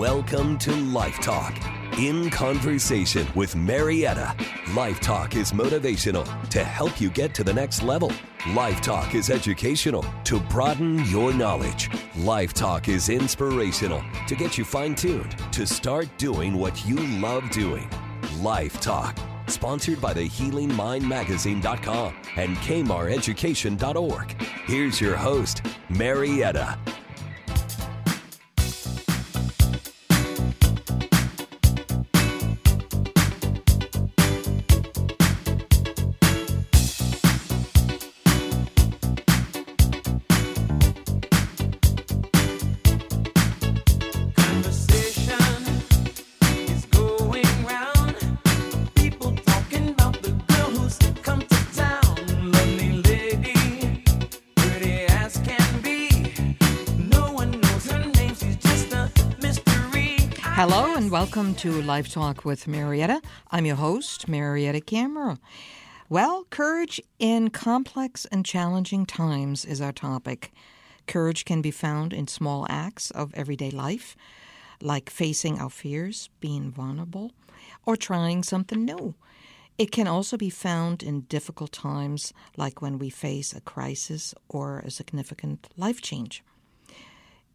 Welcome to Life Talk. In conversation with Marietta. Life Talk is motivational to help you get to the next level. Life Talk is educational to broaden your knowledge. Life Talk is inspirational to get you fine tuned to start doing what you love doing. Life Talk, sponsored by the HealingMindMagazine.com and KmarEducation.org. Here's your host, Marietta. Welcome to Life Talk with Marietta. I'm your host, Marietta Camera. Well, courage in complex and challenging times is our topic. Courage can be found in small acts of everyday life, like facing our fears, being vulnerable, or trying something new. It can also be found in difficult times, like when we face a crisis or a significant life change.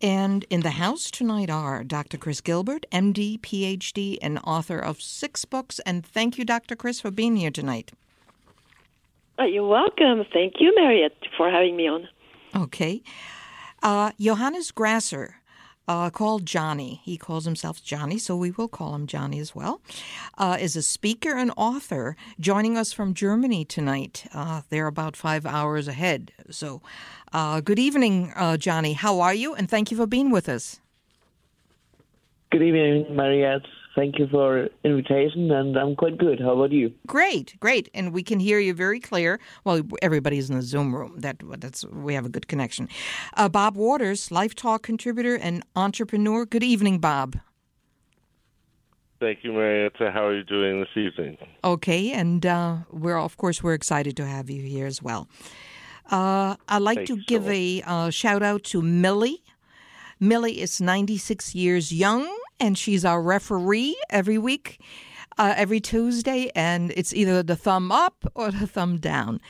And in the house tonight are Dr. Chris Gilbert, MD, PhD, and author of six books. And thank you, Dr. Chris, for being here tonight. Uh, you're welcome. Thank you, Marriott, for having me on. Okay. Uh, Johannes Grasser, uh, called Johnny, he calls himself Johnny, so we will call him Johnny as well, uh, is a speaker and author joining us from Germany tonight. Uh, they're about five hours ahead. So uh, good evening, uh, Johnny. How are you? And thank you for being with us. Good evening, Mariette. Thank you for invitation, and I'm quite good. How about you? Great, great, and we can hear you very clear. Well, everybody's in the Zoom room. That that's we have a good connection. Uh, Bob Waters, Life Talk contributor and entrepreneur. Good evening, Bob. Thank you, Marietta. How are you doing this evening? Okay, and uh, we're of course we're excited to have you here as well. Uh, I'd like Thanks to give so a uh, shout out to Millie. Millie is 96 years young, and she's our referee every week, uh, every Tuesday, and it's either the thumb up or the thumb down.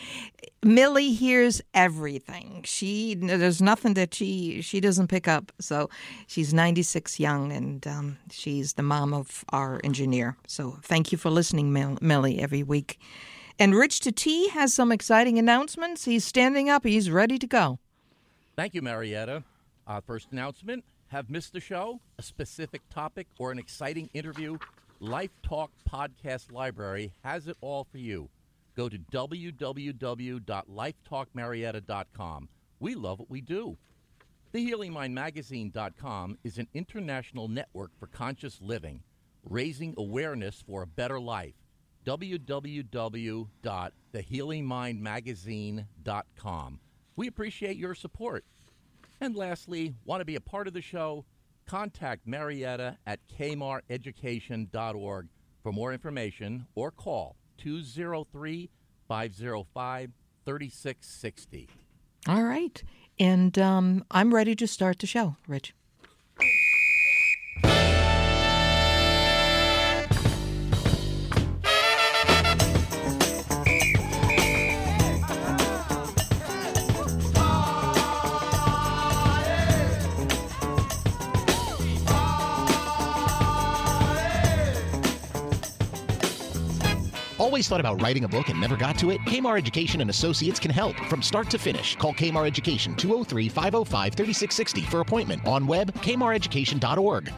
Millie hears everything. She there's nothing that she she doesn't pick up. So she's 96 young, and um, she's the mom of our engineer. So thank you for listening, Millie, every week. And Rich to T has some exciting announcements. He's standing up. He's ready to go. Thank you, Marietta. Our first announcement have missed the show, a specific topic, or an exciting interview? Life Talk Podcast Library has it all for you. Go to www.lifetalkmarietta.com. We love what we do. TheHealingMindMagazine.com is an international network for conscious living, raising awareness for a better life www.thehealingmindmagazine.com. We appreciate your support. And lastly, want to be a part of the show? Contact Marietta at kmareducation.org for more information or call 203 505 3660. All right. And um, I'm ready to start the show, Rich. Always thought about writing a book and never got to it? Kmar Education and Associates can help from start to finish. Call Kmar Education 203 505 3660 for appointment on web kmareducation.org.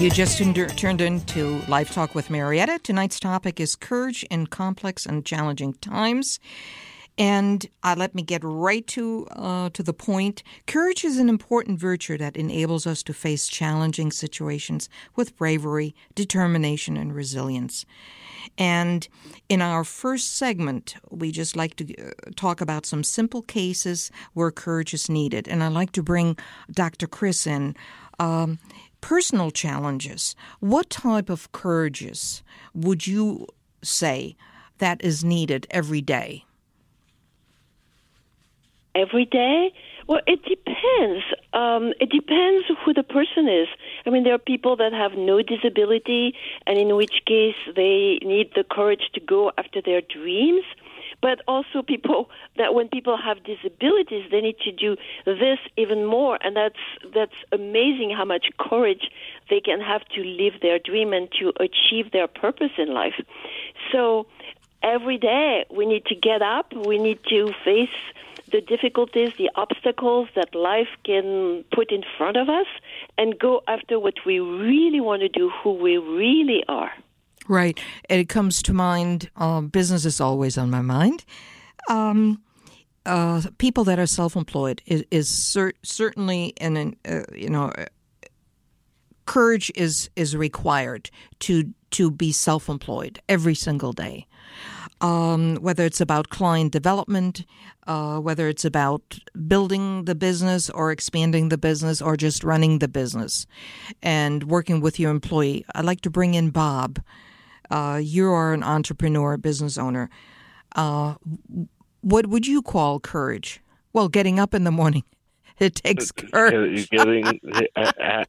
You just turned into Life Talk with Marietta. Tonight's topic is courage in complex and challenging times. And uh, let me get right to uh, to the point. Courage is an important virtue that enables us to face challenging situations with bravery, determination, and resilience. And in our first segment, we just like to uh, talk about some simple cases where courage is needed. And I'd like to bring Dr. Chris in. Um, personal challenges. What type of courages would you say that is needed every day? Every day? Well, it depends. Um, it depends who the person is. I mean, there are people that have no disability, and in which case they need the courage to go after their dreams. But also, people that when people have disabilities, they need to do this even more, and that's that's amazing how much courage they can have to live their dream and to achieve their purpose in life. So every day we need to get up. We need to face the difficulties, the obstacles that life can put in front of us, and go after what we really want to do, who we really are. Right. It comes to mind, uh, business is always on my mind. Um, uh, people that are self-employed is, is cer- certainly an uh, you know courage is is required to to be self-employed every single day um, whether it's about client development, uh, whether it's about building the business or expanding the business or just running the business and working with your employee. I'd like to bring in Bob. Uh, you are an entrepreneur, business owner. Uh, what would you call courage? Well, getting up in the morning. It takes courage. Getting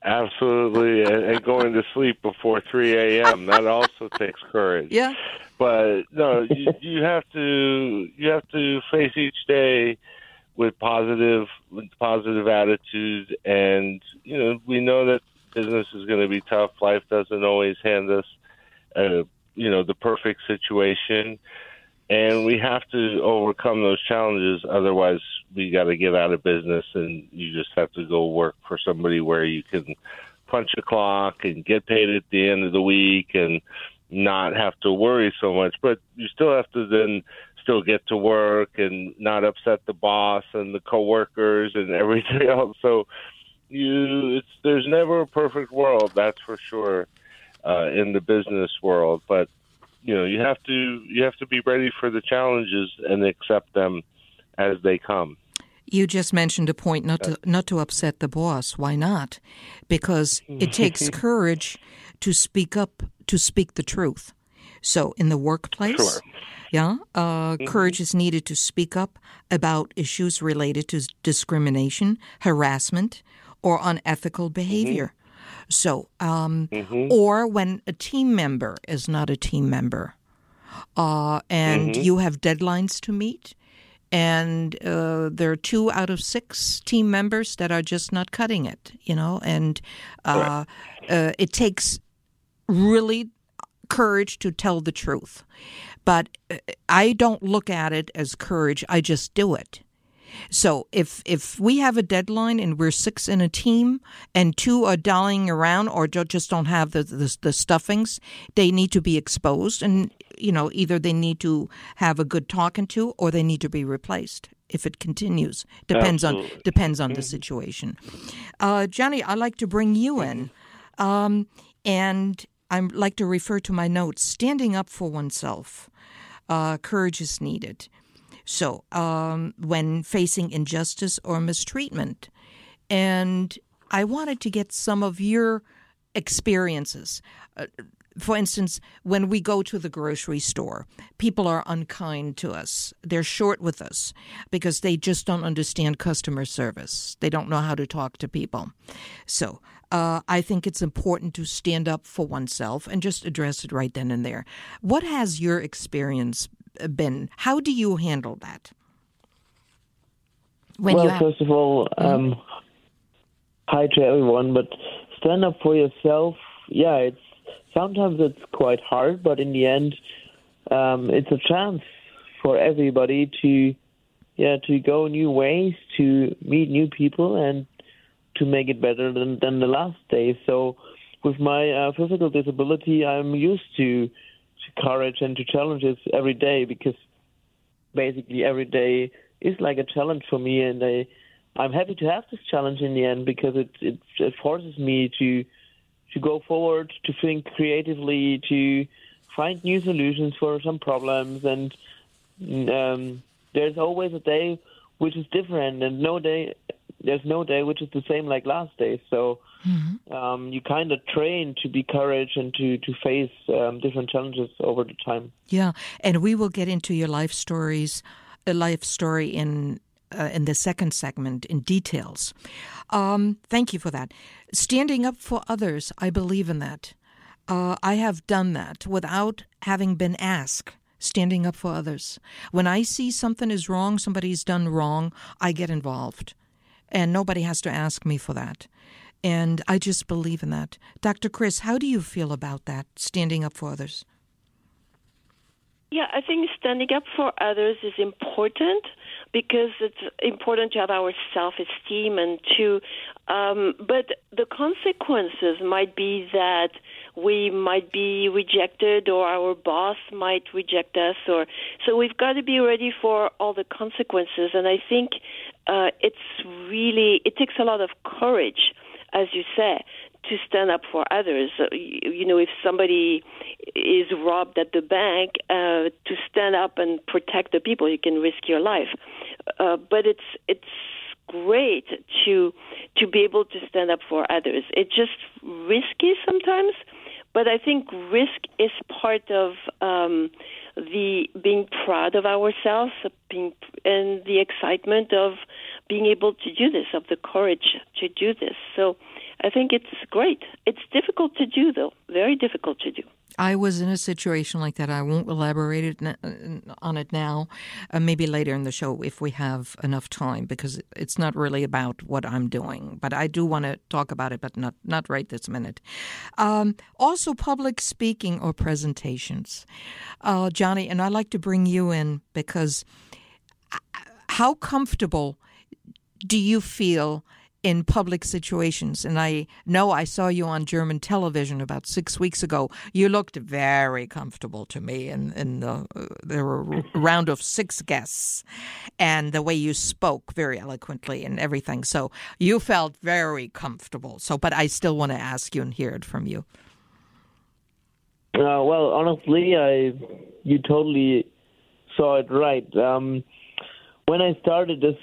absolutely and going to sleep before three a.m. That also takes courage. Yeah, but no, you, you have to you have to face each day with positive with positive attitude, and you know we know that business is going to be tough. Life doesn't always hand us, uh, you know, the perfect situation, and we have to overcome those challenges. Otherwise, we got to get out of business, and you just have to go work for somebody where you can punch a clock and get paid at the end of the week and not have to worry so much. But you still have to then still get to work and not upset the boss and the coworkers and everything else. So you, it's there's never a perfect world, that's for sure, uh, in the business world. But you know, you have to you have to be ready for the challenges and accept them as they come. You just mentioned a point not to not to upset the boss. Why not? Because it takes courage to speak up to speak the truth. So in the workplace, sure. yeah, uh, mm-hmm. courage is needed to speak up about issues related to discrimination, harassment, or unethical behavior. Mm-hmm. So, um, mm-hmm. or when a team member is not a team member, uh, and mm-hmm. you have deadlines to meet, and uh, there are two out of six team members that are just not cutting it, you know, and uh, uh it takes really courage to tell the truth. But uh, I don't look at it as courage, I just do it. So if if we have a deadline and we're six in a team and two are dallying around or just don't have the, the, the stuffings, they need to be exposed, and you know either they need to have a good talking to or they need to be replaced if it continues. Depends Absolutely. on depends on the situation. Uh, Johnny, I'd like to bring you in, um, and I like to refer to my notes standing up for oneself. Uh, courage is needed. So, um, when facing injustice or mistreatment, and I wanted to get some of your experiences. Uh, for instance, when we go to the grocery store, people are unkind to us. They're short with us because they just don't understand customer service. They don't know how to talk to people. So uh, I think it's important to stand up for oneself and just address it right then and there. What has your experience been? How do you handle that? When well, have- first of all, mm-hmm. um, hi to everyone, but stand up for yourself. Yeah, it's sometimes it's quite hard, but in the end, um, it's a chance for everybody to, yeah, to go new ways, to meet new people, and to make it better than than the last day. So, with my uh, physical disability, I'm used to, to courage and to challenges every day because basically every day is like a challenge for me, and I. I'm happy to have this challenge in the end because it, it, it forces me to to go forward, to think creatively, to find new solutions for some problems. And um, there's always a day which is different, and no day there's no day which is the same like last day. So Mm-hmm. um, you kind of train to be courage and to to face um, different challenges over the time. Yeah, and we will get into your life stories, a life story in uh, in the second segment in details. Um, thank you for that. Standing up for others, I believe in that. Uh, I have done that without having been asked. Standing up for others. When I see something is wrong, somebody's done wrong, I get involved, and nobody has to ask me for that. And I just believe in that. Dr. Chris, how do you feel about that, standing up for others? Yeah, I think standing up for others is important because it's important to have our self-esteem and to. Um, but the consequences might be that we might be rejected, or our boss might reject us, or so we've got to be ready for all the consequences. And I think uh, it's really it takes a lot of courage, as you say, to stand up for others. You you know, if somebody is robbed at the bank, uh, to stand up and protect the people, you can risk your life. Uh, but it's it's great to to be able to stand up for others. It's just risky sometimes, but I think risk is part of um, the being proud of ourselves, being and the excitement of being able to do this, of the courage to do this. So I think it's great. It's difficult to do, though, very difficult to do. I was in a situation like that. I won't elaborate it, n- on it now. Uh, maybe later in the show if we have enough time, because it's not really about what I'm doing. But I do want to talk about it, but not not right this minute. Um, also, public speaking or presentations, uh, Johnny, and I like to bring you in because uh, how comfortable do you feel? In public situations. And I know I saw you on German television about six weeks ago. You looked very comfortable to me, and, the uh, there were a round of six guests, and the way you spoke very eloquently and everything. So you felt very comfortable. So, but I still want to ask you and hear it from you. Uh, well, honestly, I you totally saw it right. Um, when I started this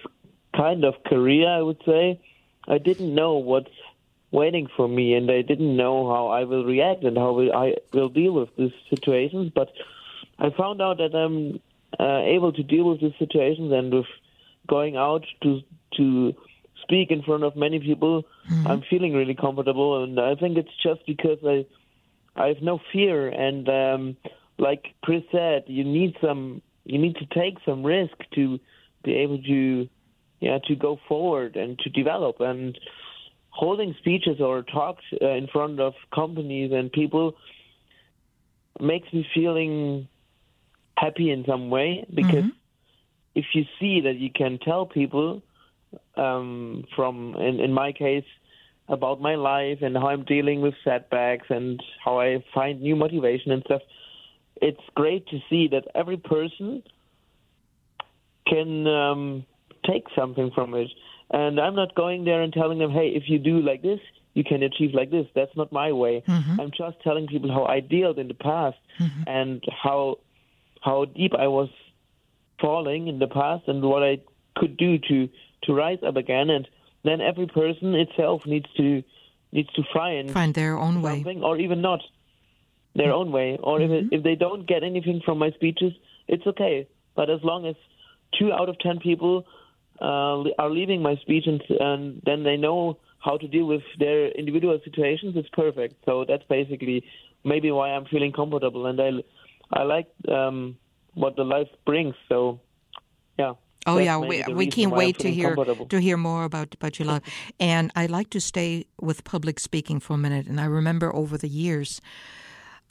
kind of career, I would say, I didn't know what's waiting for me, and I didn't know how I will react and how I will deal with these situations. But I found out that I'm uh, able to deal with these situations, and with going out to to speak in front of many people, mm-hmm. I'm feeling really comfortable, and I think it's just because I I have no fear, and um, like Chris said, you need some you need to take some risk to be able to yeah to go forward and to develop and holding speeches or talks uh, in front of companies and people makes me feeling happy in some way because mm-hmm. if you see that you can tell people um, from in, in my case about my life and how I'm dealing with setbacks and how I find new motivation and stuff it's great to see that every person can um, take something from it. And I'm not going there and telling them, hey, if you do like this, you can achieve like this. That's not my way. Mm-hmm. I'm just telling people how I dealt in the past mm-hmm. and how how deep I was falling in the past and what I could do to to rise up again. And then every person itself needs to needs to find find their own way, or even not their own way. Or if Mm-hmm. it, if they don't get anything from my speeches, it's okay. But as long as two out of ten people uh, are leaving my speech and, and then they know how to deal with their individual situations, it's perfect. So that's basically maybe why I'm feeling comfortable, and I I like um, what the life brings. So yeah. Oh that's yeah, we, we can't wait to hear to hear more about about your life. and I like to stay with public speaking for a minute. And I remember over the years,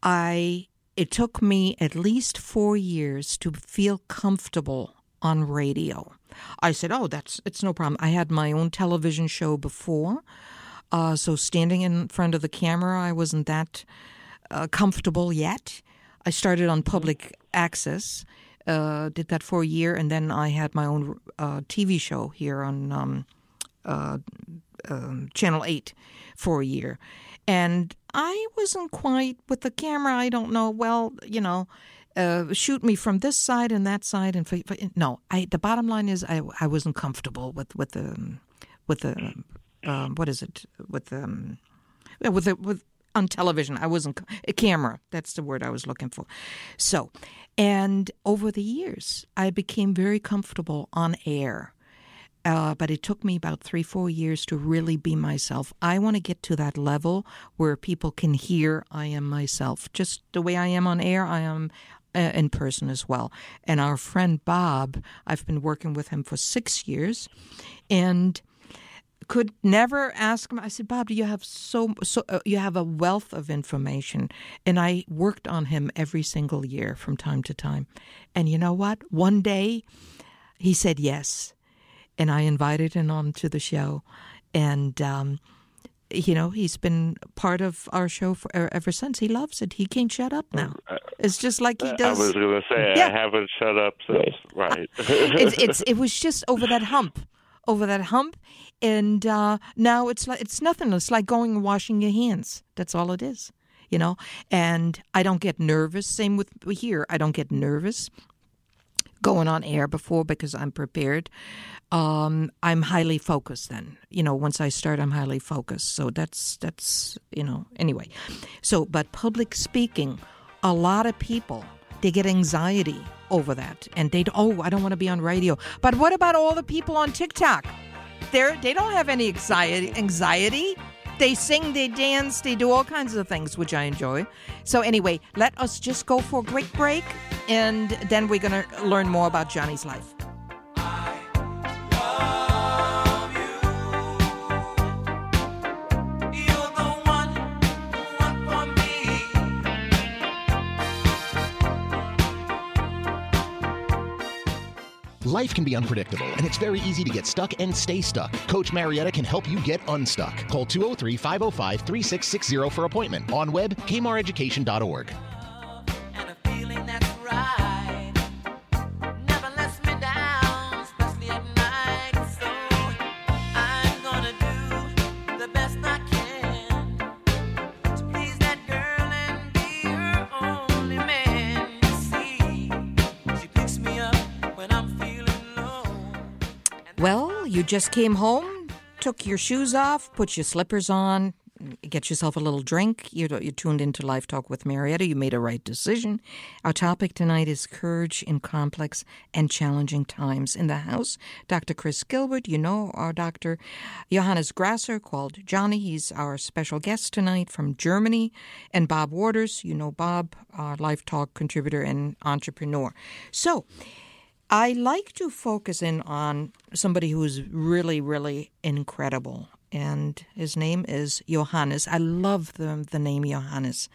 I it took me at least four years to feel comfortable on radio. I said, "Oh, that's it's no problem." I had my own television show before, uh, so standing in front of the camera, I wasn't that uh, comfortable yet. I started on public access, uh, did that for a year, and then I had my own uh, TV show here on um, uh, um, Channel 8 for a year. And I wasn't quite with the camera. I don't know. Well, you know, uh, shoot me from this side and that side. And f- f- no, I, the bottom line is I, I wasn't comfortable with with the with the um, what is it with um with the with on television. I wasn't a camera. That's the word I was looking for. So, and over the years, I became very comfortable on air. Uh, but it took me about three, four years to really be myself. I want to get to that level where people can hear I am myself. Just the way I am on air, I am uh, in person as well. And our friend Bob, I've been working with him for six years, and could never ask him. I said, Bob, do you have so so uh, you have a wealth of information, and I worked on him every single year from time to time. And you know what? One day, he said yes, and I invited him on to the show, and. Um, you know, he's been part of our show for, er, ever since. He loves it. He can't shut up now. It's just like he does. I was going to say yeah. I haven't shut up since. Right. it's, it's it was just over that hump over that hump, and uh, now it's like it's nothing. It's like going and washing your hands. That's all it is, you know. And I don't get nervous. Same with here. I don't get nervous going on air before because I'm prepared. Um, I'm highly focused. Then you know, once I start, I'm highly focused. So that's that's you know. Anyway, so but public speaking, a lot of people they get anxiety over that and they oh i don't want to be on radio. But what about all the people on tiktok? They're they don't have any anxiety anxiety. They sing they dance they do all kinds of things which i enjoy. So anyway let us just go for a quick break and then we're going to learn more about johnny's life Life can be unpredictable, and it's very easy to get stuck and stay stuck. Coach Marietta can help you get unstuck. Call 203 505 3660 for appointment. On web, kmareducation.org. You just came home, took your shoes off, put your slippers on, get yourself a little drink. You you tuned into Life Talk with Marietta. You made a right decision. Our topic tonight is courage in complex and challenging times. In the house, Dr. Chris Gilbert. You know our doctor, Johannes Grasser, called Johnny. He's our special guest tonight from Germany, and Bob Waters. You know Bob, our Life Talk contributor and entrepreneur. So. I like to focus in on somebody who's really, really incredible, and his name is Johannes. I love the, the name Johannes,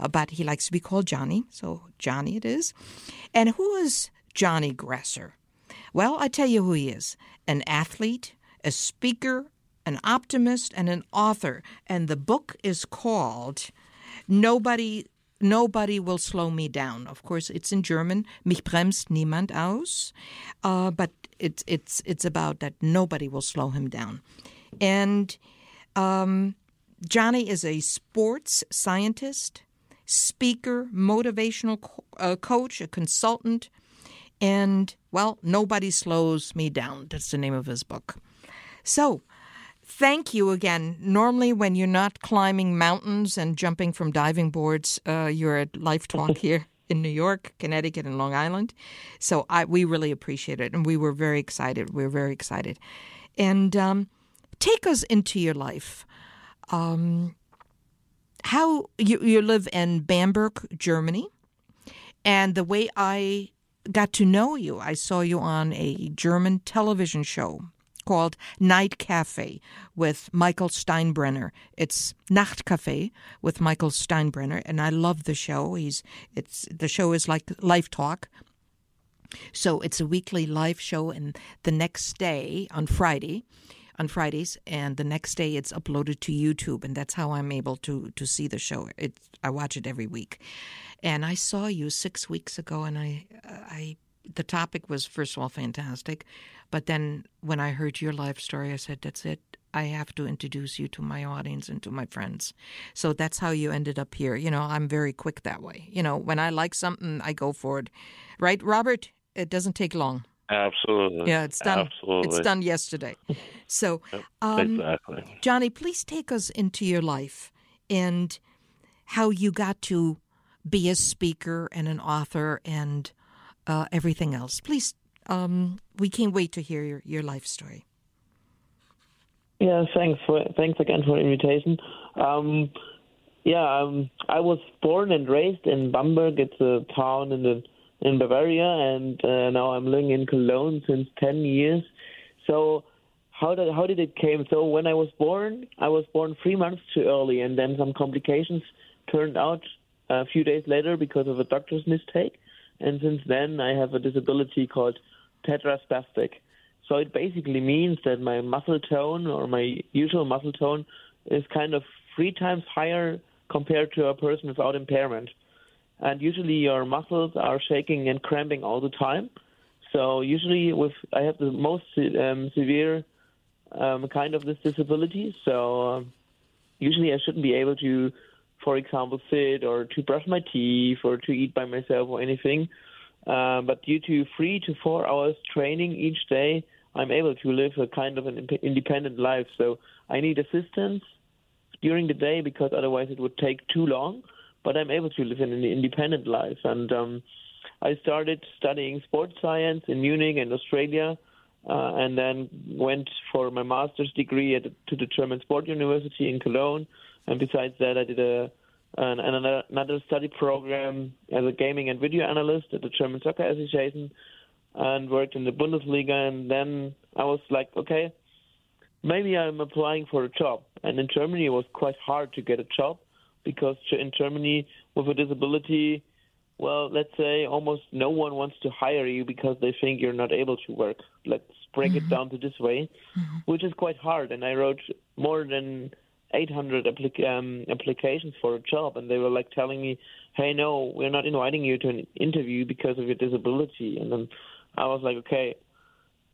uh, but he likes to be called Johnny, so Johnny it is. And who is Johnny Grasser? Well, I tell you who he is an athlete, a speaker, an optimist, and an author. And the book is called Nobody Nobody will slow me down. Of course, it's in German. Mich bremst niemand aus. Uh, but it's it's it's about that nobody will slow him down. And um, Johnny is a sports scientist, speaker, motivational co- uh, coach, a consultant, and well, nobody slows me down. That's the name of his book. So thank you again. Normally, when you're not climbing mountains and jumping from diving boards, uh, you're at Life Talk here in New York, Connecticut, and Long Island. So I, we really appreciate it, and we were very excited. We were very excited. And um, take us into your life. Um, how you, you live in Bamberg, Germany, and the way I got to know you, I saw you on a German television show called Night Cafe with Michael Steinbrecher. It's Nacht Cafe with Michael Steinbrecher, and I love the show. He's it's the show is like Life Talk. So it's a weekly live show, and the next day on Friday, on Fridays, and the next day it's uploaded to YouTube, and that's how I'm able to to see the show. It I watch it every week, and I saw you six weeks ago, and I I the topic was first of all fantastic. But then when I heard your life story, I said, that's it. I have to introduce you to my audience and to my friends. So that's how you ended up here. You know, I'm very quick that way. You know, when I like something, I go for it. Right, Robert? It doesn't take long. Absolutely. Yeah, it's done. Absolutely. It's done yesterday. So, um, exactly. Johnny, please take us into your life and how you got to be a speaker and an author and uh, everything else. Please, um, we can't wait to hear your, your life story. Yeah, thanks for thanks again for the invitation. Um, yeah, um, I was born and raised in Bamberg. It's a town in the in Bavaria, and uh, now I'm living in Cologne since ten years. So, how did how did it came? So when I was born, I was born three months too early, and then some complications turned out a few days later because of a doctor's mistake. And since then, I have a disability called tetraspastic. So it basically means that my muscle tone or my usual muscle tone is kind of three times higher compared to a person without impairment. And usually your muscles are shaking and cramping all the time. So usually with I have the most um, severe um, kind of this disability. So um, usually I shouldn't be able to, for example, sit or to brush my teeth or to eat by myself or anything. Uh, but due to three to four hours training each day, I'm able to live a kind of an independent life. So I need assistance during the day because otherwise it would take too long. But I'm able to live in an independent life. And um, I started studying sports science in Munich and Australia, uh, and then went for my master's degree at, to the German Sport University in Cologne. And besides that, I did a an, another, another study program as a gaming and video analyst at the German Soccer Association and worked in the Bundesliga. And then I was like, okay, maybe I'm applying for a job. And in Germany, it was quite hard to get a job because in Germany, with a disability, well, let's say almost no one wants to hire you because they think you're not able to work. Let's break mm-hmm. it down to this way, mm-hmm. which is quite hard. And I wrote more than 800 applic- um, applications for a job, and they were like telling me, "Hey, no, we're not inviting you to an interview because of your disability." And then I was like, okay.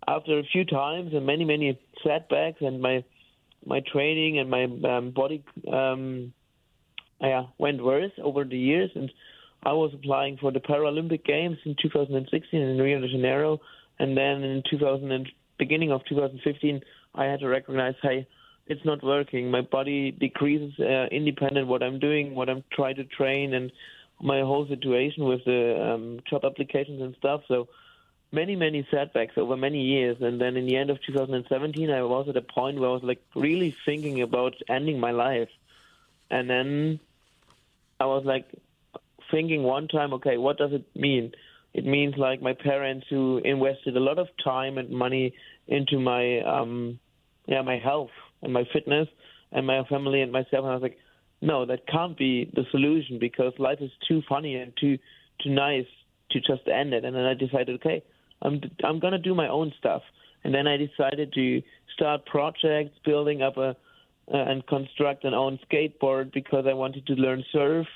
After a few times and many many setbacks and my my training and my um, body um, yeah went worse over the years and I was applying for the Paralympic Games in 2016 in Rio de Janeiro and then in 2000 and beginning of 2015 I had to recognize hey it's not working my body decreases uh, independent what I'm doing what I'm trying to train and my whole situation with the um, job applications and stuff so many, many setbacks over many years. And then in the end of 2017, I was at a point where I was like really thinking about ending my life. And then I was like thinking one time, okay, what does it mean? It means like my parents who invested a lot of time and money into my, um, yeah, my health and my fitness and my family and myself. And I was like, no, that can't be the solution because life is too funny and too, too nice to just end it. And then I decided, okay, I'm I'm gonna do my own stuff. And then I decided to start projects, building up a uh, and construct an own skateboard because I wanted to learn surf,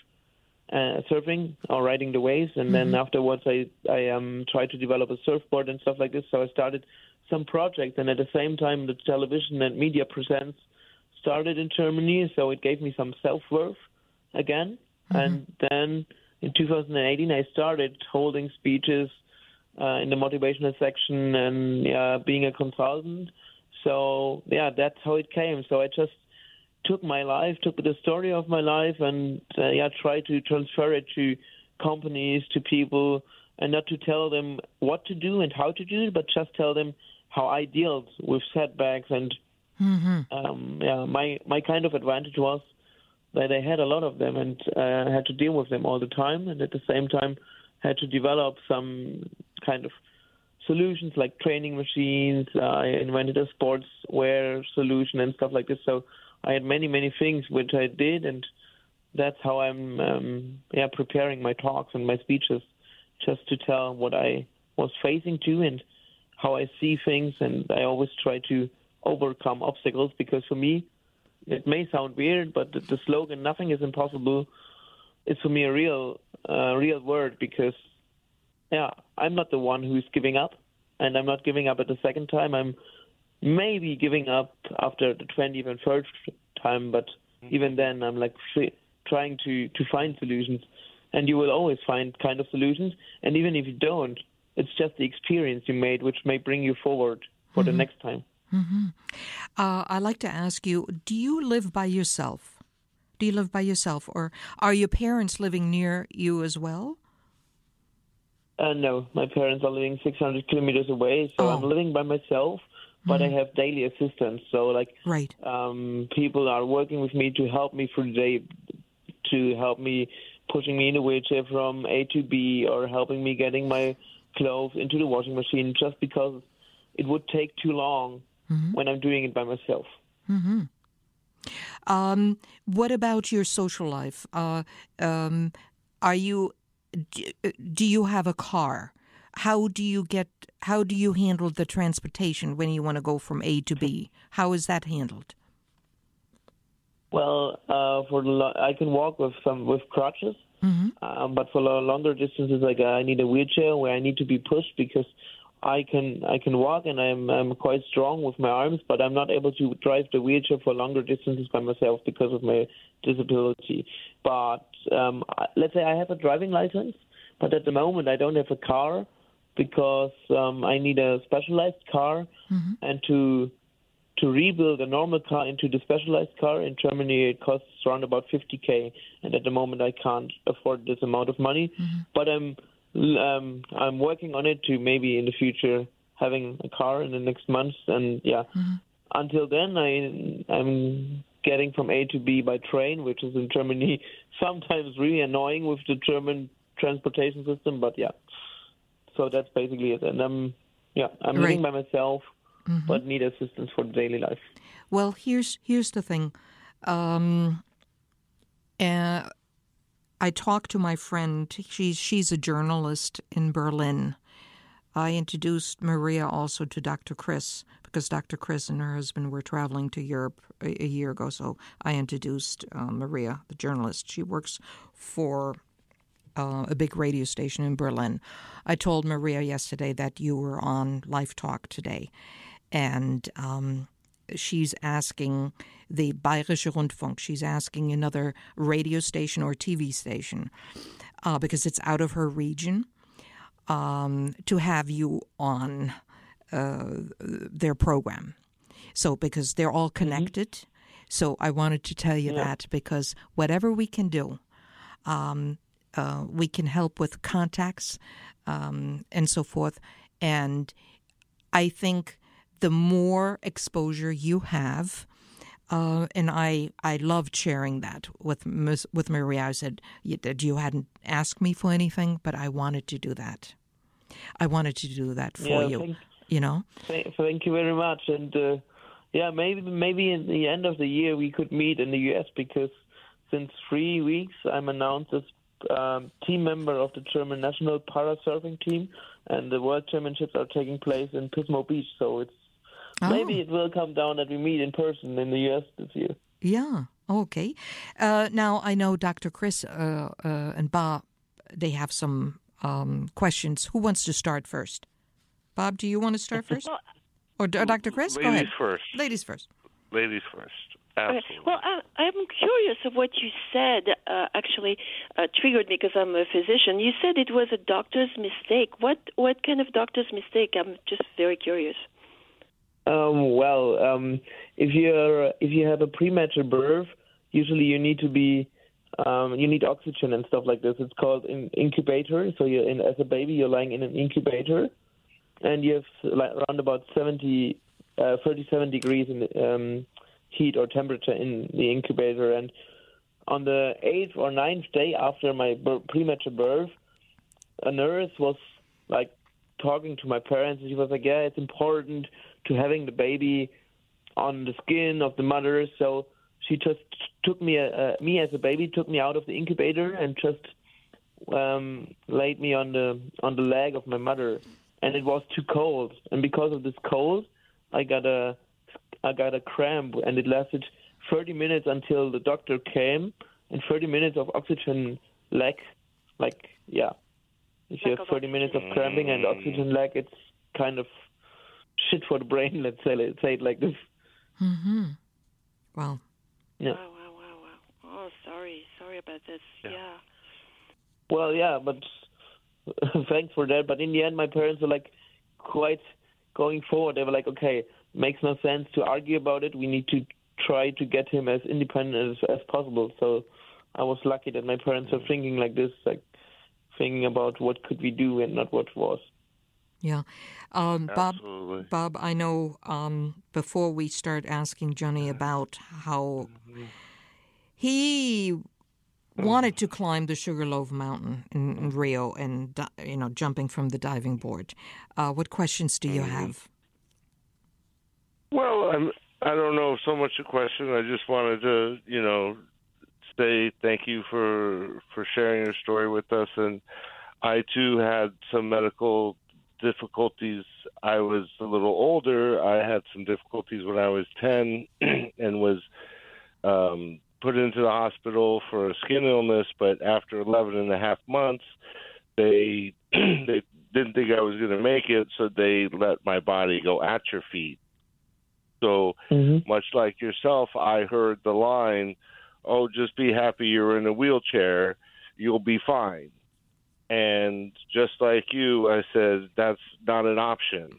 uh, surfing or riding the waves. And mm-hmm. then afterwards, I I um tried to develop a surfboard and stuff like this. So I started some projects, and at the same time, the television and media presents started in Germany. So it gave me some self worth again. Mm-hmm. And then in 2018, I started holding speeches uh, in the motivational section and yeah, being a consultant. So yeah, that's how it came. So I just took my life, took the story of my life, and uh, yeah, tried to transfer it to companies, to people, and not to tell them what to do and how to do it, but just tell them how I dealt with setbacks. And mm-hmm. um, yeah, my my kind of advantage was that I had a lot of them and uh, had to deal with them all the time, and at the same time had to develop some kind of solutions like training machines. Uh, I invented a sportswear solution and stuff like this. So I had many, many things which I did, and that's how I'm um, yeah preparing my talks and my speeches, just to tell what I was facing to and how I see things. And I always try to overcome obstacles because for me, it may sound weird, but the, the slogan "Nothing is impossible" is for me a real, uh, real word because yeah, I'm not the one who's giving up, and I'm not giving up at the second time. I'm maybe giving up after the 20th and third time, but mm-hmm. even then, I'm like trying to to find solutions, and you will always find kind of solutions. And even if you don't, it's just the experience you made which may bring you forward for Mm-hmm. the next time. Uh, I'd like to ask you do you live by yourself? Do you live by yourself, or are your parents living near you as well? Uh, no, my parents are living 600 kilometers away, so Oh. I'm living by myself. But I have daily assistance, so like Right. um, people are working with me to help me through the day, to help me pushing me in a wheelchair from A to B, or helping me getting my clothes into the washing machine, just because it would take too long when I'm doing it by myself. Um, what about your social life? Uh, um, are you do you have a car? How do you get? How do you handle the transportation when you want to go from A to B? How is that handled? Well, uh, for the I can walk with some with crutches, um, but for lo- longer distances, like I need a wheelchair where I need to be pushed because I can I can walk and I'm I'm quite strong with my arms, but I'm not able to drive the wheelchair for longer distances by myself because of my disability. But um, I- let's say I have a driving license, but at the moment I don't have a car because um, I need a specialized car, and to to rebuild a normal car into the specialized car in Germany, it costs around about 50k, and at the moment I can't afford this amount of money. But I'm um, I'm working on it to maybe in the future having a car in the next months, and yeah. Until then, I I'm getting from A to B by train, which is in Germany sometimes really annoying with the German transportation system. But yeah, so that's basically it. And I'm yeah I'm living by myself, but need assistance for daily life. Well, here's here's the thing. Um, uh, I talked to my friend. She's she's a journalist in Berlin. I introduced Maria also to Dr. Chris because Dr. Chris and her husband were traveling to Europe a, a year ago. So I introduced uh, Maria, the journalist. She works for uh, a big radio station in Berlin. I told Maria yesterday that you were on Life Talk today, and um, she's asking the Bayerische Rundfunk, she's asking another radio station or TV station uh, because it's out of her region um, to have you on uh, their program. So, because they're all connected. So, I wanted to tell you that because whatever we can do, um, uh, we can help with contacts um, and so forth. And I think the more exposure you have, uh, and I, I loved sharing that with with Maria. I said you- that you hadn't asked me for anything, but I wanted to do that. I wanted to do that for Yeah, you. thank- You know, Thank, thank you very much. And uh, yeah, maybe maybe in the end of the year we could meet in the U.S. because since three weeks I'm announced as um, team member of the German national para surfing team, and the World Championships are taking place in Pismo Beach. So it's Oh. maybe it will come down that we meet in person in the U.S. this year. Yeah. Okay. Uh, now I know Dr. Chris uh, uh, and Bob. They have some um, questions. Who wants to start first? Bob, do you want to start first, or D- Dr. Chris? Go Ladies ahead. first. Ladies first. Ladies first. Okay. Absolutely. Well, I, I'm curious of what you said. Uh, actually, uh, triggered me because I'm a physician. You said it was a doctor's mistake. What what kind of doctor's mistake? I'm just very curious. Um, well, um, if you're if you have a premature birth, usually you need to be um, you need oxygen and stuff like this. It's called in incubator. So you're in as a baby, you're lying in an incubator, and you have like around about 70, uh, 37 degrees in um, heat or temperature in the incubator. And on the eighth or ninth day after my premature birth, a nurse was like talking to my parents, and she was like, "Yeah, it's important to having the baby on the skin of the mother." So she just took me, uh, me as a baby, took me out of the incubator and just um, laid me on the on the leg of my mother, and it was too cold. And because of this cold, I got a I got a cramp, and it lasted 30 minutes until the doctor came, and 30 minutes of oxygen lack, like yeah. If you have 30 minutes of cramping and oxygen lack, it's kind of shit for the brain. Let's say let's say it like this. Mm-hmm. Well, Yeah. Wow, wow, wow, wow. Oh, sorry, sorry about this. Yeah. Well, yeah, but thanks for that. But in the end, my parents were like quite going forward. They were like, okay, makes no sense to argue about it. We need to try to get him as independent as, as possible. So I was lucky that my parents were thinking like this, like thinking about what could we do and not what was. Yeah. Um, Bob, Bob, I know um, before we start asking Johnny about how he wanted to climb the Sugarloaf Mountain in, in Rio and, you know, jumping from the diving board. Uh, what questions do you Mm-hmm. have? Well, I'm, I don't know so much a question. I just wanted to, you know, say thank you for for sharing your story with us. And I too had some medical difficulties. I was a little older. I had some difficulties when I was ten, and was um, put into the hospital for a skin illness. But after 11 and a half months, they they didn't think I was going to make it, so they let my body go atrophy. So much like yourself, I heard the line, "Oh, just be happy you're in a wheelchair, you'll be fine." And just like you, I said that's not an option.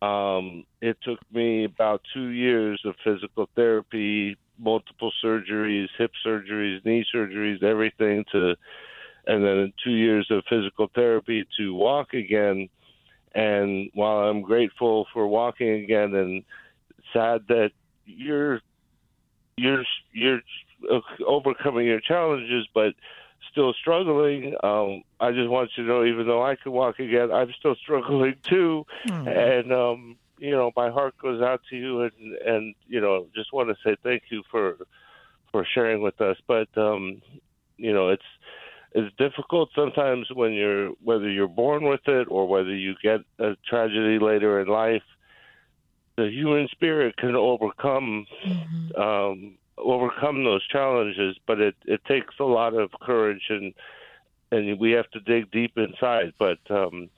Um, it took me about two years of physical therapy, multiple surgeries, hip surgeries, knee surgeries, everything to, and then two years of physical therapy to walk again. And while I'm grateful for walking again and sad that you're you're you're overcoming your challenges, but still struggling. Um, I just want you to know, even though I can walk again, I'm still struggling too. And um, you know, my heart goes out to you, and and you know, just want to say thank you for for sharing with us. But um, you know, it's it's difficult sometimes when you're whether you're born with it or whether you get a tragedy later in life. The human spirit can overcome um, overcome those challenges, but it, it takes a lot of courage and and we have to dig deep inside. But um,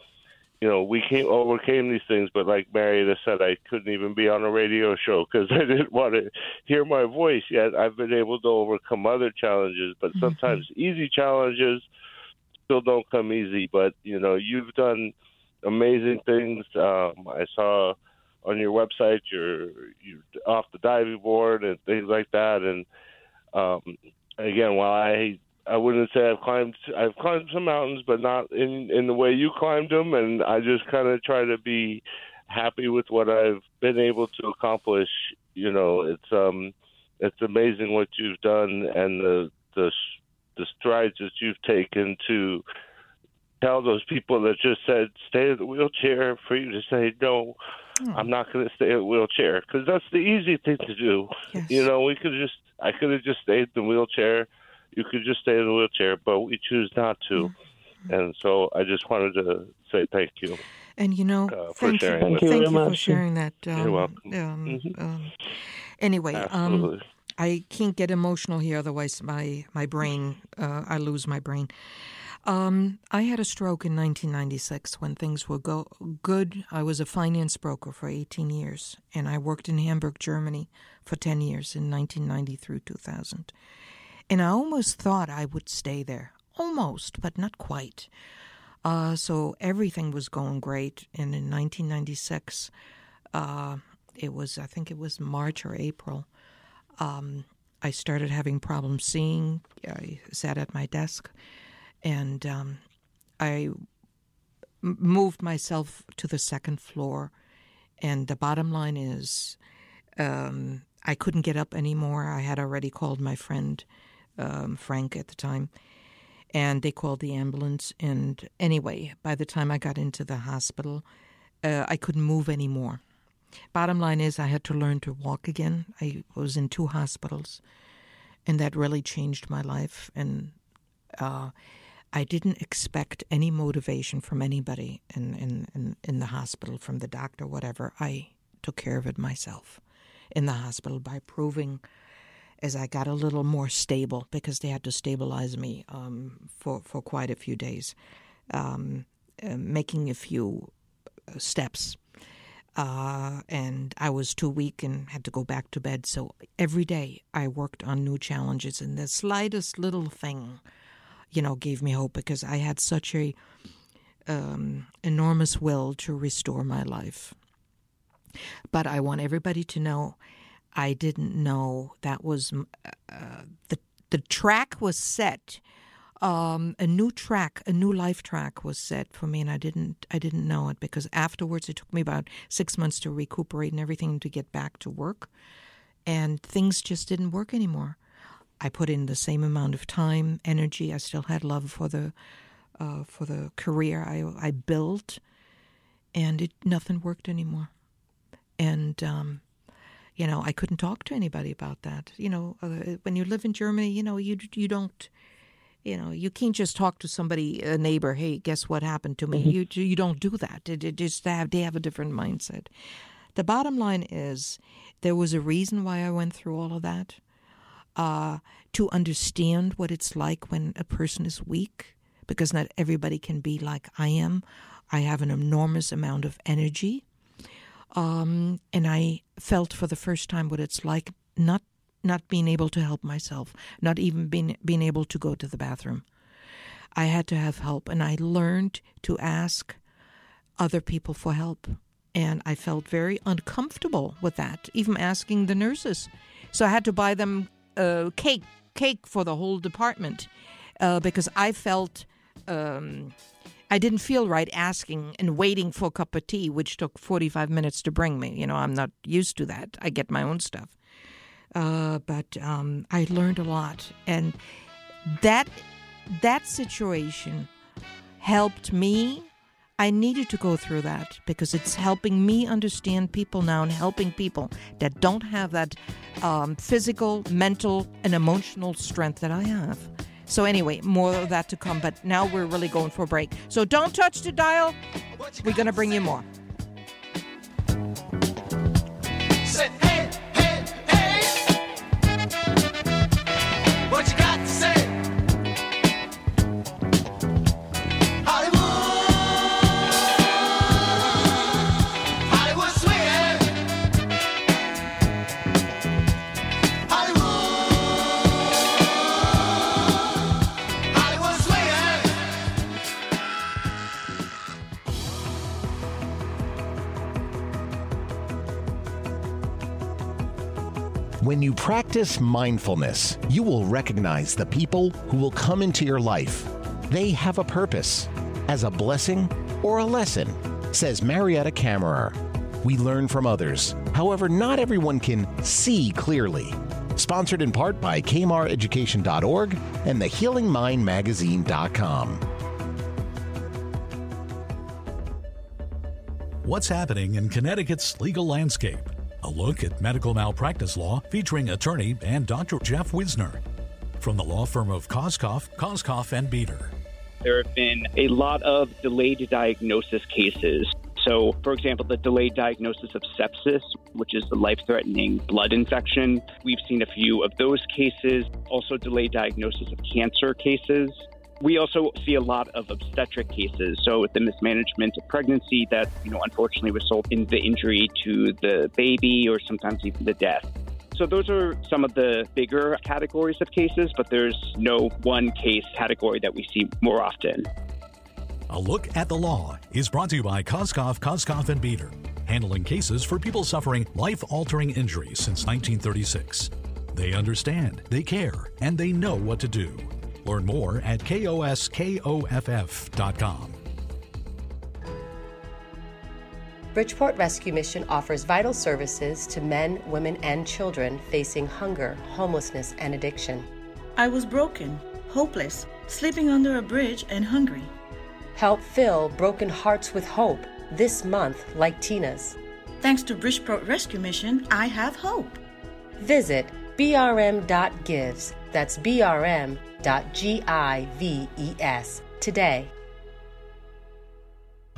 you know, we came overcame these things. But like Marietta said, I couldn't even be on a radio show because I didn't want to hear my voice. Yet I've been able to overcome other challenges, but sometimes easy challenges still don't come easy. But you know, you've done amazing things. Um, I saw on your website you're you're off the diving board and things like that. And um, again, while I I wouldn't say I've climbed I've climbed some mountains, but not in in the way you climbed them. And I just kind of try to be happy with what I've been able to accomplish. You know, it's um it's amazing what you've done and the the the strides that you've taken to tell those people that just said stay in the wheelchair for you to say no i'm not going to stay in the wheelchair because that's the easy thing to do. You know we could just i could have just stayed in the wheelchair. You could just stay in the wheelchair but we choose not to. And so i just wanted to say thank you And you know, uh, for thank you, thank you, for sharing that. Um, You're welcome. Um, um, anyway, um, Absolutely. I can't get emotional here, otherwise my my brain, uh, I lose my brain. Um, I had a stroke in 1996 when things were go good. I was a finance broker for 18 years, and I worked in Hamburg, Germany, for 10 years in 1990 through 2000. And I almost thought I would stay there, almost, but not quite. Uh, so everything was going great. And in 1996, uh, it was, I think it was March or April, um, I started having problems seeing. I sat at my desk and um, I moved myself to the second floor. And the bottom line is, um, I couldn't get up anymore. I had already called my friend um, Frank at the time, and they called the ambulance. And anyway, by the time I got into the hospital, uh, I couldn't move anymore. Bottom line is, I had to learn to walk again. I was in two hospitals, and that really changed my life. And uh, I didn't expect any motivation from anybody in, in, in, in the hospital, from the doctor, whatever. I took care of it myself in the hospital by proving as I got a little more stable because they had to stabilize me um, for, for quite a few days, um, uh, making a few uh, steps. Uh, and I was too weak and had to go back to bed. So every day I worked on new challenges, and the slightest little thing, you know, gave me hope because I had such a um, enormous will to restore my life. But I want everybody to know I didn't know that was uh, the the track was set. Um, a new track, a new life track was set for me, and I didn't I didn't know it because afterwards it took me about six months to recuperate and everything to get back to work, and things just didn't work anymore. I put in the same amount of time, energy. I still had love for the uh, for the career I I built, and it nothing worked anymore. And um, you know, I couldn't talk to anybody about that. You know, uh, when you live in Germany, you know, you you don't, you know, you can't just talk to somebody, a neighbor. Hey, guess what happened to me? Mm-hmm. You you don't do that. It, it just have they have a different mindset. The bottom line is, there was a reason why I went through all of that. Uh, to understand what it's like when a person is weak, because not everybody can be like I am. I have an enormous amount of energy um, and I felt for the first time what it's like not not being able to help myself, not even being being able to go to the bathroom. I had to have help, and I learned to ask other people for help. And I felt very uncomfortable with that, even asking the nurses. So I had to buy them uh, cake, cake for the whole department, uh, because I felt um, I didn't feel right asking and waiting for a cup of tea, which took 45 minutes to bring me. You know, I'm not used to that. I get my own stuff. Uh, but um, I learned a lot. And that, that situation helped me. I needed to go through that because it's helping me understand people now and helping people that don't have that um, physical, mental, and emotional strength that I have. So, anyway, more of that to come, but now we're really going for a break. So, don't touch the dial. We're going to bring you more. You practice mindfulness, you will recognize the people who will come into your life. They have a purpose, as a blessing or a lesson, says Marietta Kammerer. We learn from others. However, not everyone can see clearly. Sponsored in part by kmareducation.org and the healingmindmagazine.com. What's happening in Connecticut's legal landscape? A look at medical malpractice law featuring attorney and Dr. Jeff Wisner from the law firm of Koskoff, Koskoff and Bieder. There have been a lot of delayed diagnosis cases. So, for example, the delayed diagnosis of sepsis, which is the life threatening blood infection. We've seen a few of those cases. Also, delayed diagnosis of cancer cases. We also see a lot of obstetric cases. So the mismanagement of pregnancy that, you know, unfortunately result in the injury to the baby or sometimes even the death. So those are some of the bigger categories of cases, but there's no one case category that we see more often. A look at the law is brought to you by Koskoff, Koskoff and Bieder, handling cases for people suffering life-altering injuries since 1936. They understand, they care, and they know what to do. Learn more at koskoff.com. Bridgeport Rescue Mission offers vital services to men, women, and children facing hunger, homelessness, and addiction. I was broken, hopeless, sleeping under a bridge, and hungry. Help fill broken hearts with hope this month, like Tina's. Thanks to Bridgeport Rescue Mission, I have hope. Visit brm.gives. That's brm.gives today.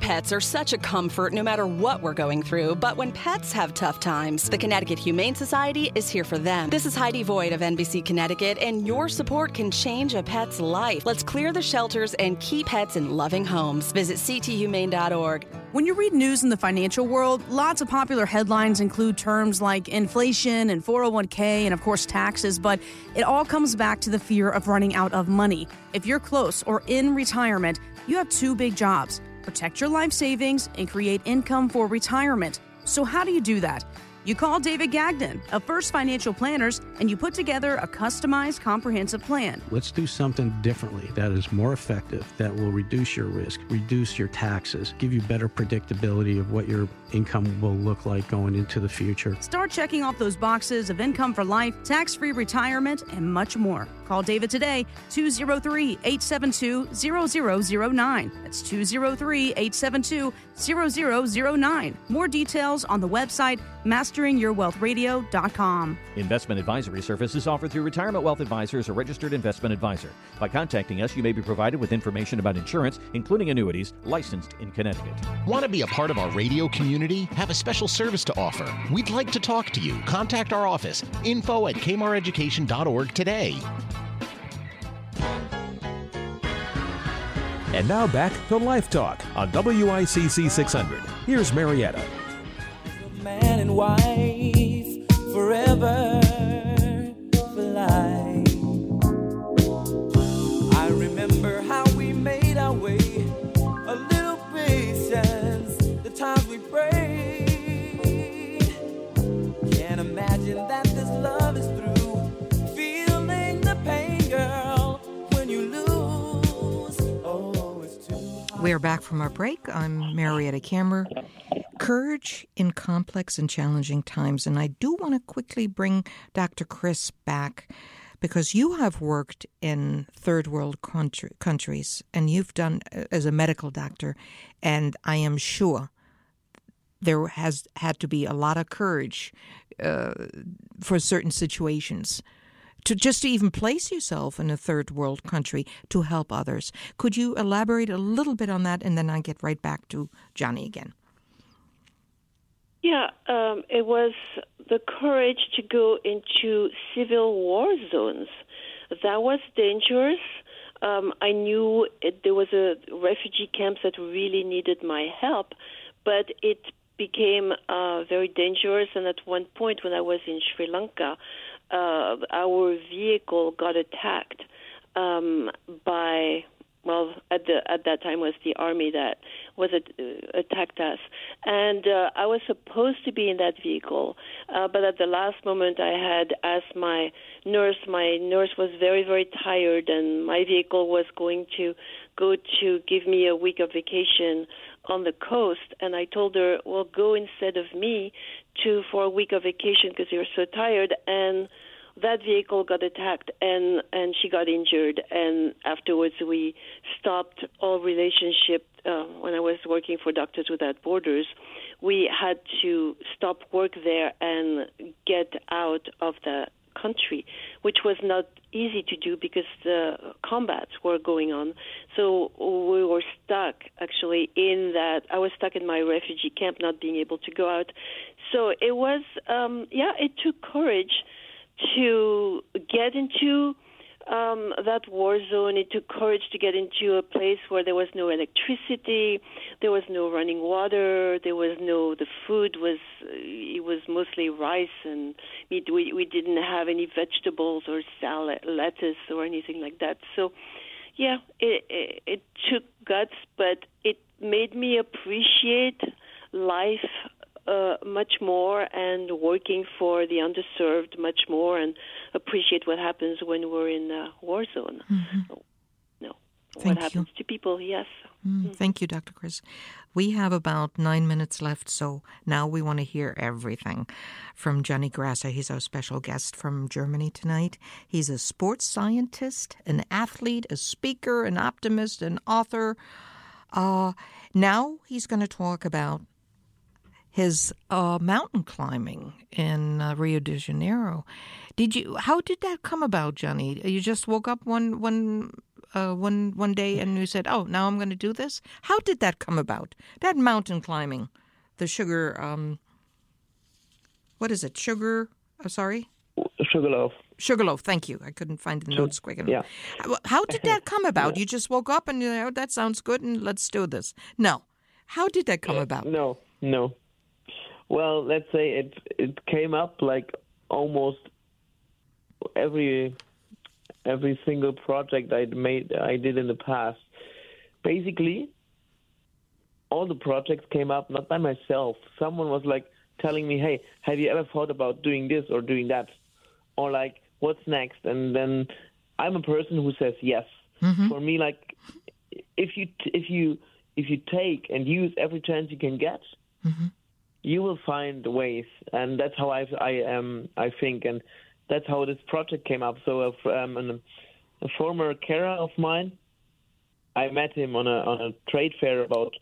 Pets are such a comfort no matter what we're going through, but when pets have tough times, the Connecticut Humane Society is here for them. This is Heidi Voigt of NBC Connecticut, and your support can change a pet's life. Let's clear the shelters and keep pets in loving homes. Visit cthumane.org. When you read news in the financial world, lots of popular headlines include terms like inflation and 401k and, of course, taxes, but it all comes back to the fear of running out of money. If you're close or in retirement, you have two big jobs protect your life savings, and create income for retirement. So, how do you do that? You call David Gagnon of First Financial Planners and you put together a customized comprehensive plan. Let's do something differently that is more effective, that will reduce your risk, reduce your taxes, give you better predictability of what your income will look like going into the future. Start checking off those boxes of income for life, tax free retirement, and much more. Call David today, 203 872 0009. That's 203 872 0009. More details on the website masteringyourwealthradio.com. Investment advisory services offered through Retirement Wealth Advisors, a registered investment advisor. By contacting us, you may be provided with information about insurance, including annuities, licensed in Connecticut. Want to be a part of our radio community? Have a special service to offer? We'd like to talk to you. Contact our office, info at kmareducation.org today. And now back to Life Talk on WICC 600. Here's Marietta. Man and wife forever too We're back from our break. I'm Marietta Kammerer. Courage in complex and challenging times. And I do want to quickly bring Dr. Chris back because you have worked in third world country, countries and you've done uh, as a medical doctor. And I am sure there has had to be a lot of courage uh, for certain situations to just to even place yourself in a third world country to help others. Could you elaborate a little bit on that and then I get right back to Johnny again? Yeah, um, it was the courage to go into civil war zones. That was dangerous. Um, I knew it, there was a refugee camps that really needed my help, but it became uh, very dangerous. And at one point, when I was in Sri Lanka, uh, our vehicle got attacked um, by well, at the at that time was the army that was uh, attacked us, and uh, I was supposed to be in that vehicle, uh, but at the last moment, I had asked my nurse. My nurse was very very tired, and my vehicle was going to go to give me a week of vacation on the coast, and I told her, "Well, go instead of me to for a week of vacation because you're so tired." and that vehicle got attacked and and she got injured and afterwards we stopped all relationship uh, when I was working for Doctors Without Borders we had to stop work there and get out of the country which was not easy to do because the combats were going on. So we were stuck actually in that I was stuck in my refugee camp not being able to go out. So it was um yeah it took courage to get into um, that war zone. It took courage to get into a place where there was no electricity, there was no running water, there was no the food was it was mostly rice and meat. We we didn't have any vegetables or salad, lettuce or anything like that. So, yeah, it it, it took guts, but it made me appreciate life uh, much more and working for the underserved much more and appreciate what happens when we're in a war zone. Mm-hmm. No, Thank what happens you. to people? Yes. Mm, Thank you, Dr. Chris. We have about nine minutes left, so now we want to hear everything from Johnny Grasser. He's our special guest from Germany tonight. He's a sports scientist, an athlete, a speaker, an optimist, an author. Uh, now he's going to talk about his uh, mountain climbing in uh, Rio de Janeiro. Did you? How did that come about, Johnny? You just woke up one one uh, one one day and you said, "Oh, now I'm going to do this." How did that come about? That mountain climbing, the sugar. Um, what is it? Sugar. Uh, sorry. Sugarloaf. Sugarloaf. Thank you. I couldn't find the notes quick enough. yeah. How- did that come about? You just woke up and you know that sounds good and let's do this. No. How did that come about? No, no. Well, let's say it it came up like almost every every single project I made I did in the past. Basically, all the projects came up not by myself. Someone was like telling me, "Hey, have you ever thought about doing this or doing that?" Or like, "What's next?" And then I'm a person who says yes. Mm-hmm. For me, like if you if you if you take and use every chance you can get, mm-hmm. You will find ways, and that's how I I um I think, and that's how this project came up. So uh, um, an, a former carer of mine, I met him on a on a trade fair about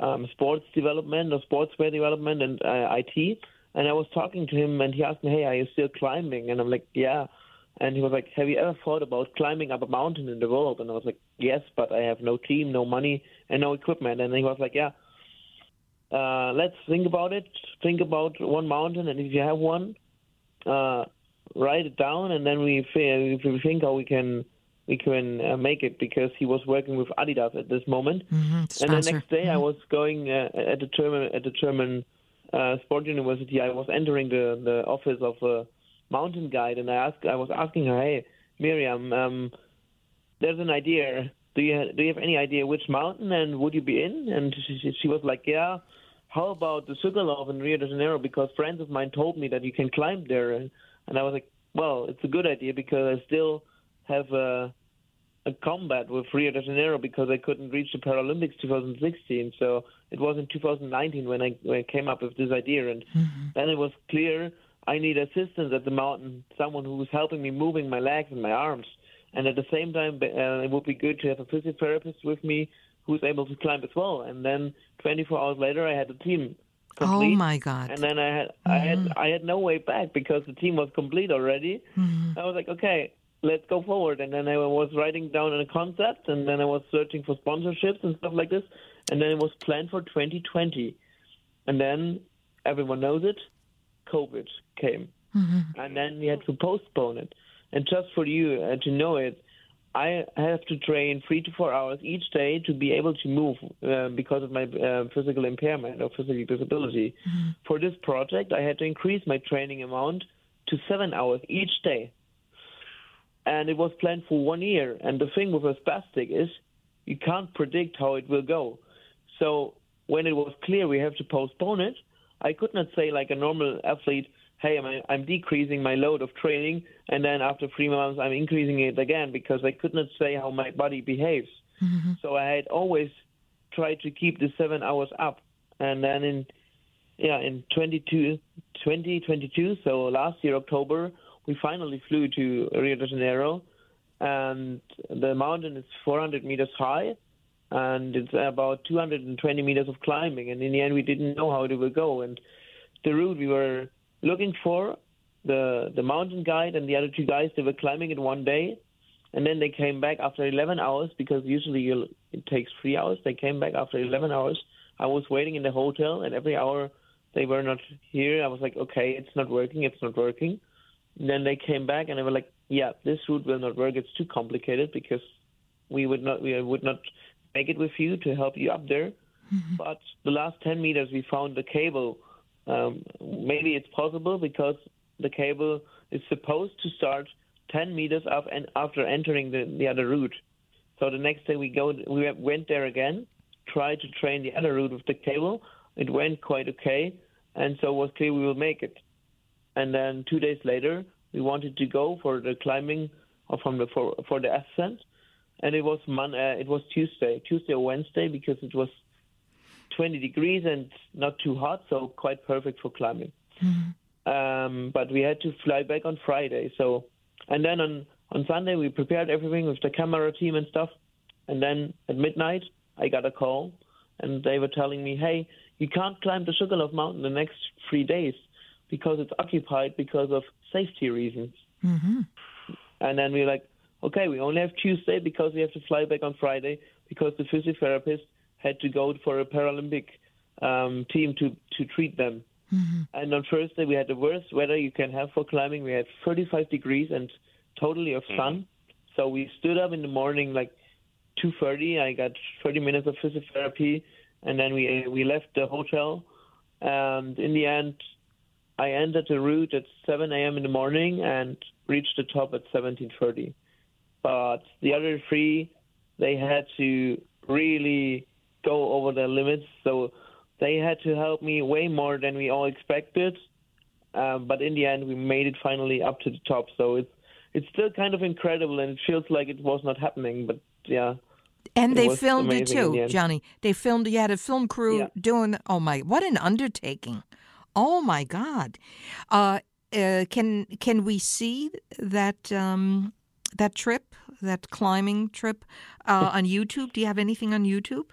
um, sports development or sportswear development and uh, IT, and I was talking to him, and he asked me, "Hey, are you still climbing?" And I'm like, "Yeah." And he was like, "Have you ever thought about climbing up a mountain in the world?" And I was like, "Yes, but I have no team, no money, and no equipment." And he was like, "Yeah, uh, let's think about it. Think about one mountain, and if you have one, uh, write it down, and then we if we think how we can we can uh, make it." Because he was working with Adidas at this moment, and the next day I was going uh, at the German at the German uh, sport university. I was entering the the office of a mountain guide, and I asked I was asking her, "Hey, Miriam, um, there's an idea. Do you do you have any idea which mountain and would you be in?" And she, she was like, "Yeah." How about the Sugarloaf in Rio de Janeiro? Because friends of mine told me that you can climb there, and, and I was like, "Well, it's a good idea because I still have a, a combat with Rio de Janeiro because I couldn't reach the Paralympics 2016. So it was in 2019 when I, when I came up with this idea, and then it was clear I need assistance at the mountain, someone who's helping me moving my legs and my arms. And at the same time, uh, it would be good to have a physiotherapist with me who's able to climb as well. And then 24 hours later, I had a team. Complete. Oh my God. And then I had I had I had no way back because the team was complete already. Mm-hmm. I was like, okay, let's go forward. And then I was writing down a concept, and then I was searching for sponsorships and stuff like this. And then it was planned for 2020. And then everyone knows it, COVID came, and then we had to postpone it. And just for you uh, to know it, I have to train three to four hours each day to be able to move uh, because of my uh, physical impairment or physical disability. For this project, I had to increase my training amount to seven hours each day. And it was planned for one year. And the thing with a spastic is you can't predict how it will go. So when it was clear we have to postpone it, I could not say like a normal athlete, hey, I'm, I'm decreasing my load of training, and then after three months I'm increasing it again because I could not say how my body behaves. Mm-hmm. So I had always tried to keep the seven hours up, and then in yeah in 22, 2022, so last year October, we finally flew to Rio de Janeiro, and the mountain is 400 meters high, and it's about 220 meters of climbing. And in the end, we didn't know how it would go, and the route we were looking for, the the mountain guide and the other two guys, they were climbing it one day, and then they came back after 11 hours because usually you'll, it takes three hours. They came back after 11 hours. I was waiting in the hotel, and every hour they were not here. I was like, okay, it's not working, it's not working. And then they came back, and they were like, yeah, this route will not work. It's too complicated because we would not we would not make it with you to help you up there. Mm-hmm. But the last 10 meters, we found the cable. Um, maybe it's possible because the cable is supposed to start 10 meters up and after entering the, the other route. So the next day we go, we went there again, tried to train the other route with the cable. It went quite okay, and so it was clear we will make it. And then two days later, we wanted to go for the climbing or from the for, for the ascent, and it was Mon- uh, it was Tuesday, Tuesday or Wednesday because it was 20 degrees and not too hot, so quite perfect for climbing. Um, but we had to fly back on Friday. So, and then on on Sunday we prepared everything with the camera team and stuff. And then at midnight I got a call, and they were telling me, "Hey, you can't climb the Sugarloaf Mountain the next three days because it's occupied because of safety reasons." Mm-hmm. And then we were like, okay, we only have Tuesday because we have to fly back on Friday because the physiotherapist had to go for a Paralympic um, team to, to treat them. And on Thursday, we had the worst weather you can have for climbing. We had 35 degrees and totally of sun. So we stood up in the morning like 2:30. I got 30 minutes of physiotherapy, and then we we left the hotel. And in the end, I ended the route at 7 a.m. in the morning and reached the top at 17:30. But the other three, they had to really go over their limits. So they had to help me way more than we all expected. Um, but in the end, we made it finally up to the top. So it's it's still kind of incredible, and it feels like it was not happening. But yeah. And they filmed it the too. Johnny. They filmed. You had a film crew Yeah. doing. Oh my! What an undertaking! Oh my God! Uh, uh, can can we see that um, that trip, that climbing trip, uh, on YouTube? Do you have anything on YouTube?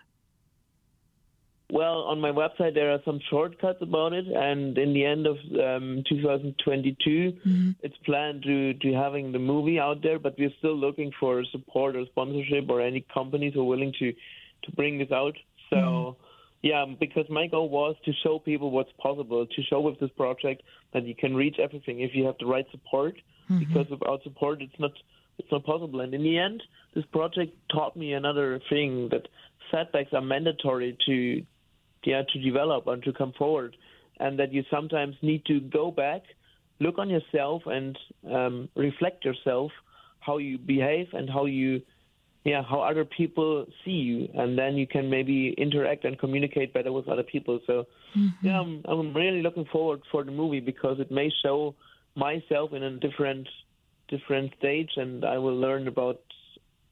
Well, on my website there are some shortcuts about it, and in the end of um, 2022, mm-hmm. it's planned to to having the movie out there. But we're still looking for support or sponsorship or any companies who are willing to to bring this out. So, mm-hmm. yeah, because my goal was to show people what's possible, to show with this project that you can reach everything if you have the right support. Mm-hmm. Because without support, it's not it's not possible. And in the end, this project taught me another thing that setbacks are mandatory to yeah to develop and to come forward, and that you sometimes need to go back, look on yourself, and um, reflect yourself how you behave and how you yeah how other people see you, and then you can maybe interact and communicate better with other people. So yeah, I'm, I'm really looking forward for the movie because it may show myself in a different different stage, and I will learn about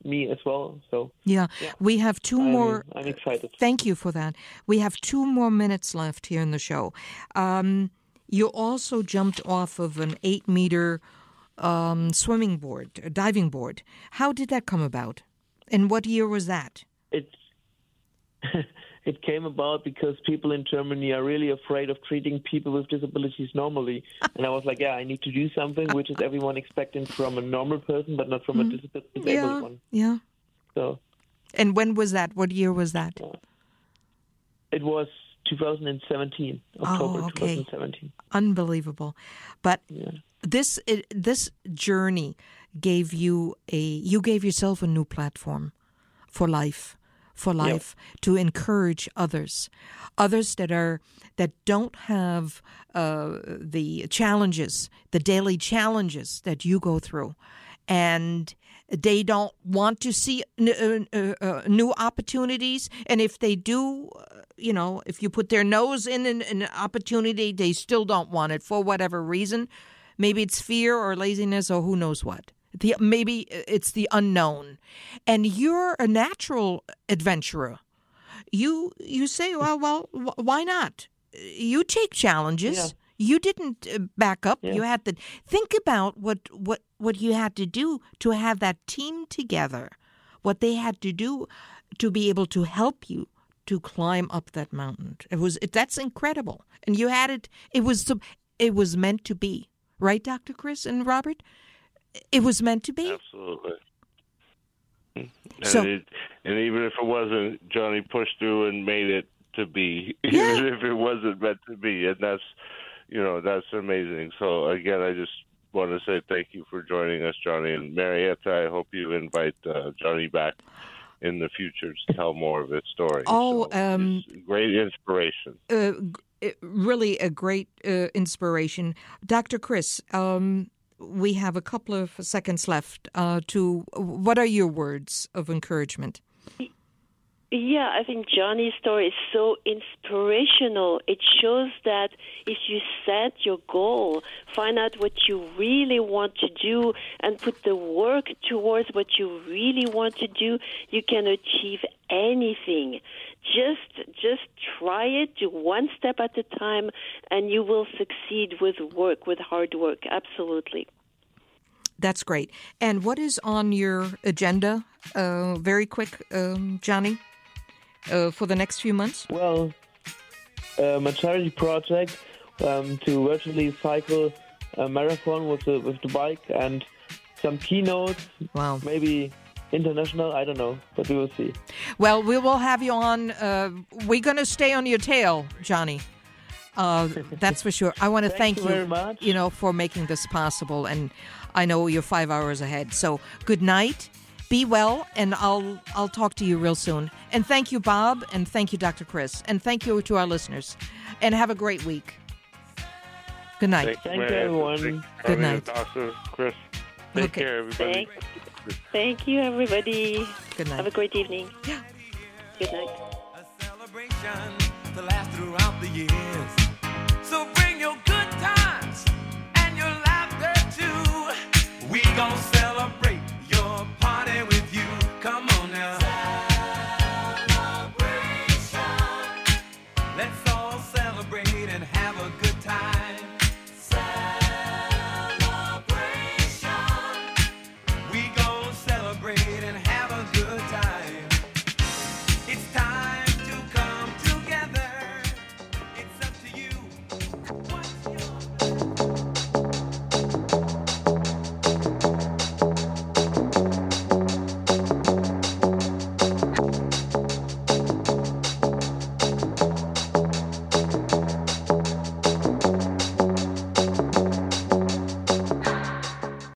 me as well. So Yeah, we have 2 I'm- more. I'm excited. Thank you for that. We have two more minutes left here in the show. Um, you also jumped off of an eight meter um, swimming board, a diving board. How did that come about? And what year was that? it's it came about because people in Germany are really afraid of treating people with disabilities normally. And I was like, yeah, I need to do something which is everyone expecting from a normal person, but not from a disab- disabled Mm-hmm. yeah, one. yeah. So And when was that? What year was that? it was 2017, October Oh, okay. 2017. Unbelievable. But this it, this journey gave you a you gave yourself a new platform for life for Yep. life to encourage others. Others that are that don't have uh, the challenges the daily challenges that you go through. And they don't want to see n- uh, uh, uh, new opportunities. And if they do uh, you know if you put their nose in an, an opportunity they still don't want it for whatever reason. Maybe it's fear or laziness or who knows what the maybe it's the unknown. And you're a natural adventurer. You you say well well why not? You take challenges. Yeah. you didn't uh, back up. Yeah. you had to think about what what what you had to do to have that team together. What they had to do to be able to help you to climb up that mountain. It was it, that's incredible. And you had it it was it was meant to be. Right dr chris and robert it was meant to be Absolutely. And, So- it, and even if it wasn't, Johnny pushed through and made it to be, Yeah. even if it wasn't meant to be, and that's, you know, that's amazing. So again, I just want to say thank you for joining us, Johnny and Marietta. I hope you invite uh, Johnny back in the future to tell more of his story. oh um Great inspiration. uh, uh, really a great uh, inspiration. Dr. Chris, um, we have a couple of seconds left. Uh, to what are your words of encouragement? Yeah, I think Johnny's story is so inspirational. It shows that if you set your goal, find out what you really want to do, and put the work towards what you really want to do, you can achieve anything. Just just try it, do one step at a time, and you will succeed with work, with hard work. Absolutely. That's great. And what is on your agenda? Uh, very quick, um, Johnny, uh, for the next few months. Well, um, a charity project um, to virtually cycle a marathon with the with the bike and some keynotes. Wow. Maybe international. I don't know, but we will see. Well, we will have you on. Uh, we're going to stay on your tail, Johnny. Uh, that's for sure. I want to Thank thank, you very much. you know, for making this possible. And I know you're five hours ahead. So good night. Be well, and I'll I'll talk to you real soon. And thank you, Bob, and thank you, Dr. Chris, and thank you to our listeners. And have a great week. Good night. Thank you, everyone. Good Good night. Dr. Chris. Take Okay. care, everybody. Thank, thank you, everybody. Good night. Have a great evening. Yeah. Good night. A celebration to last throughout the years. So bring your good times and your laughter too. We gon'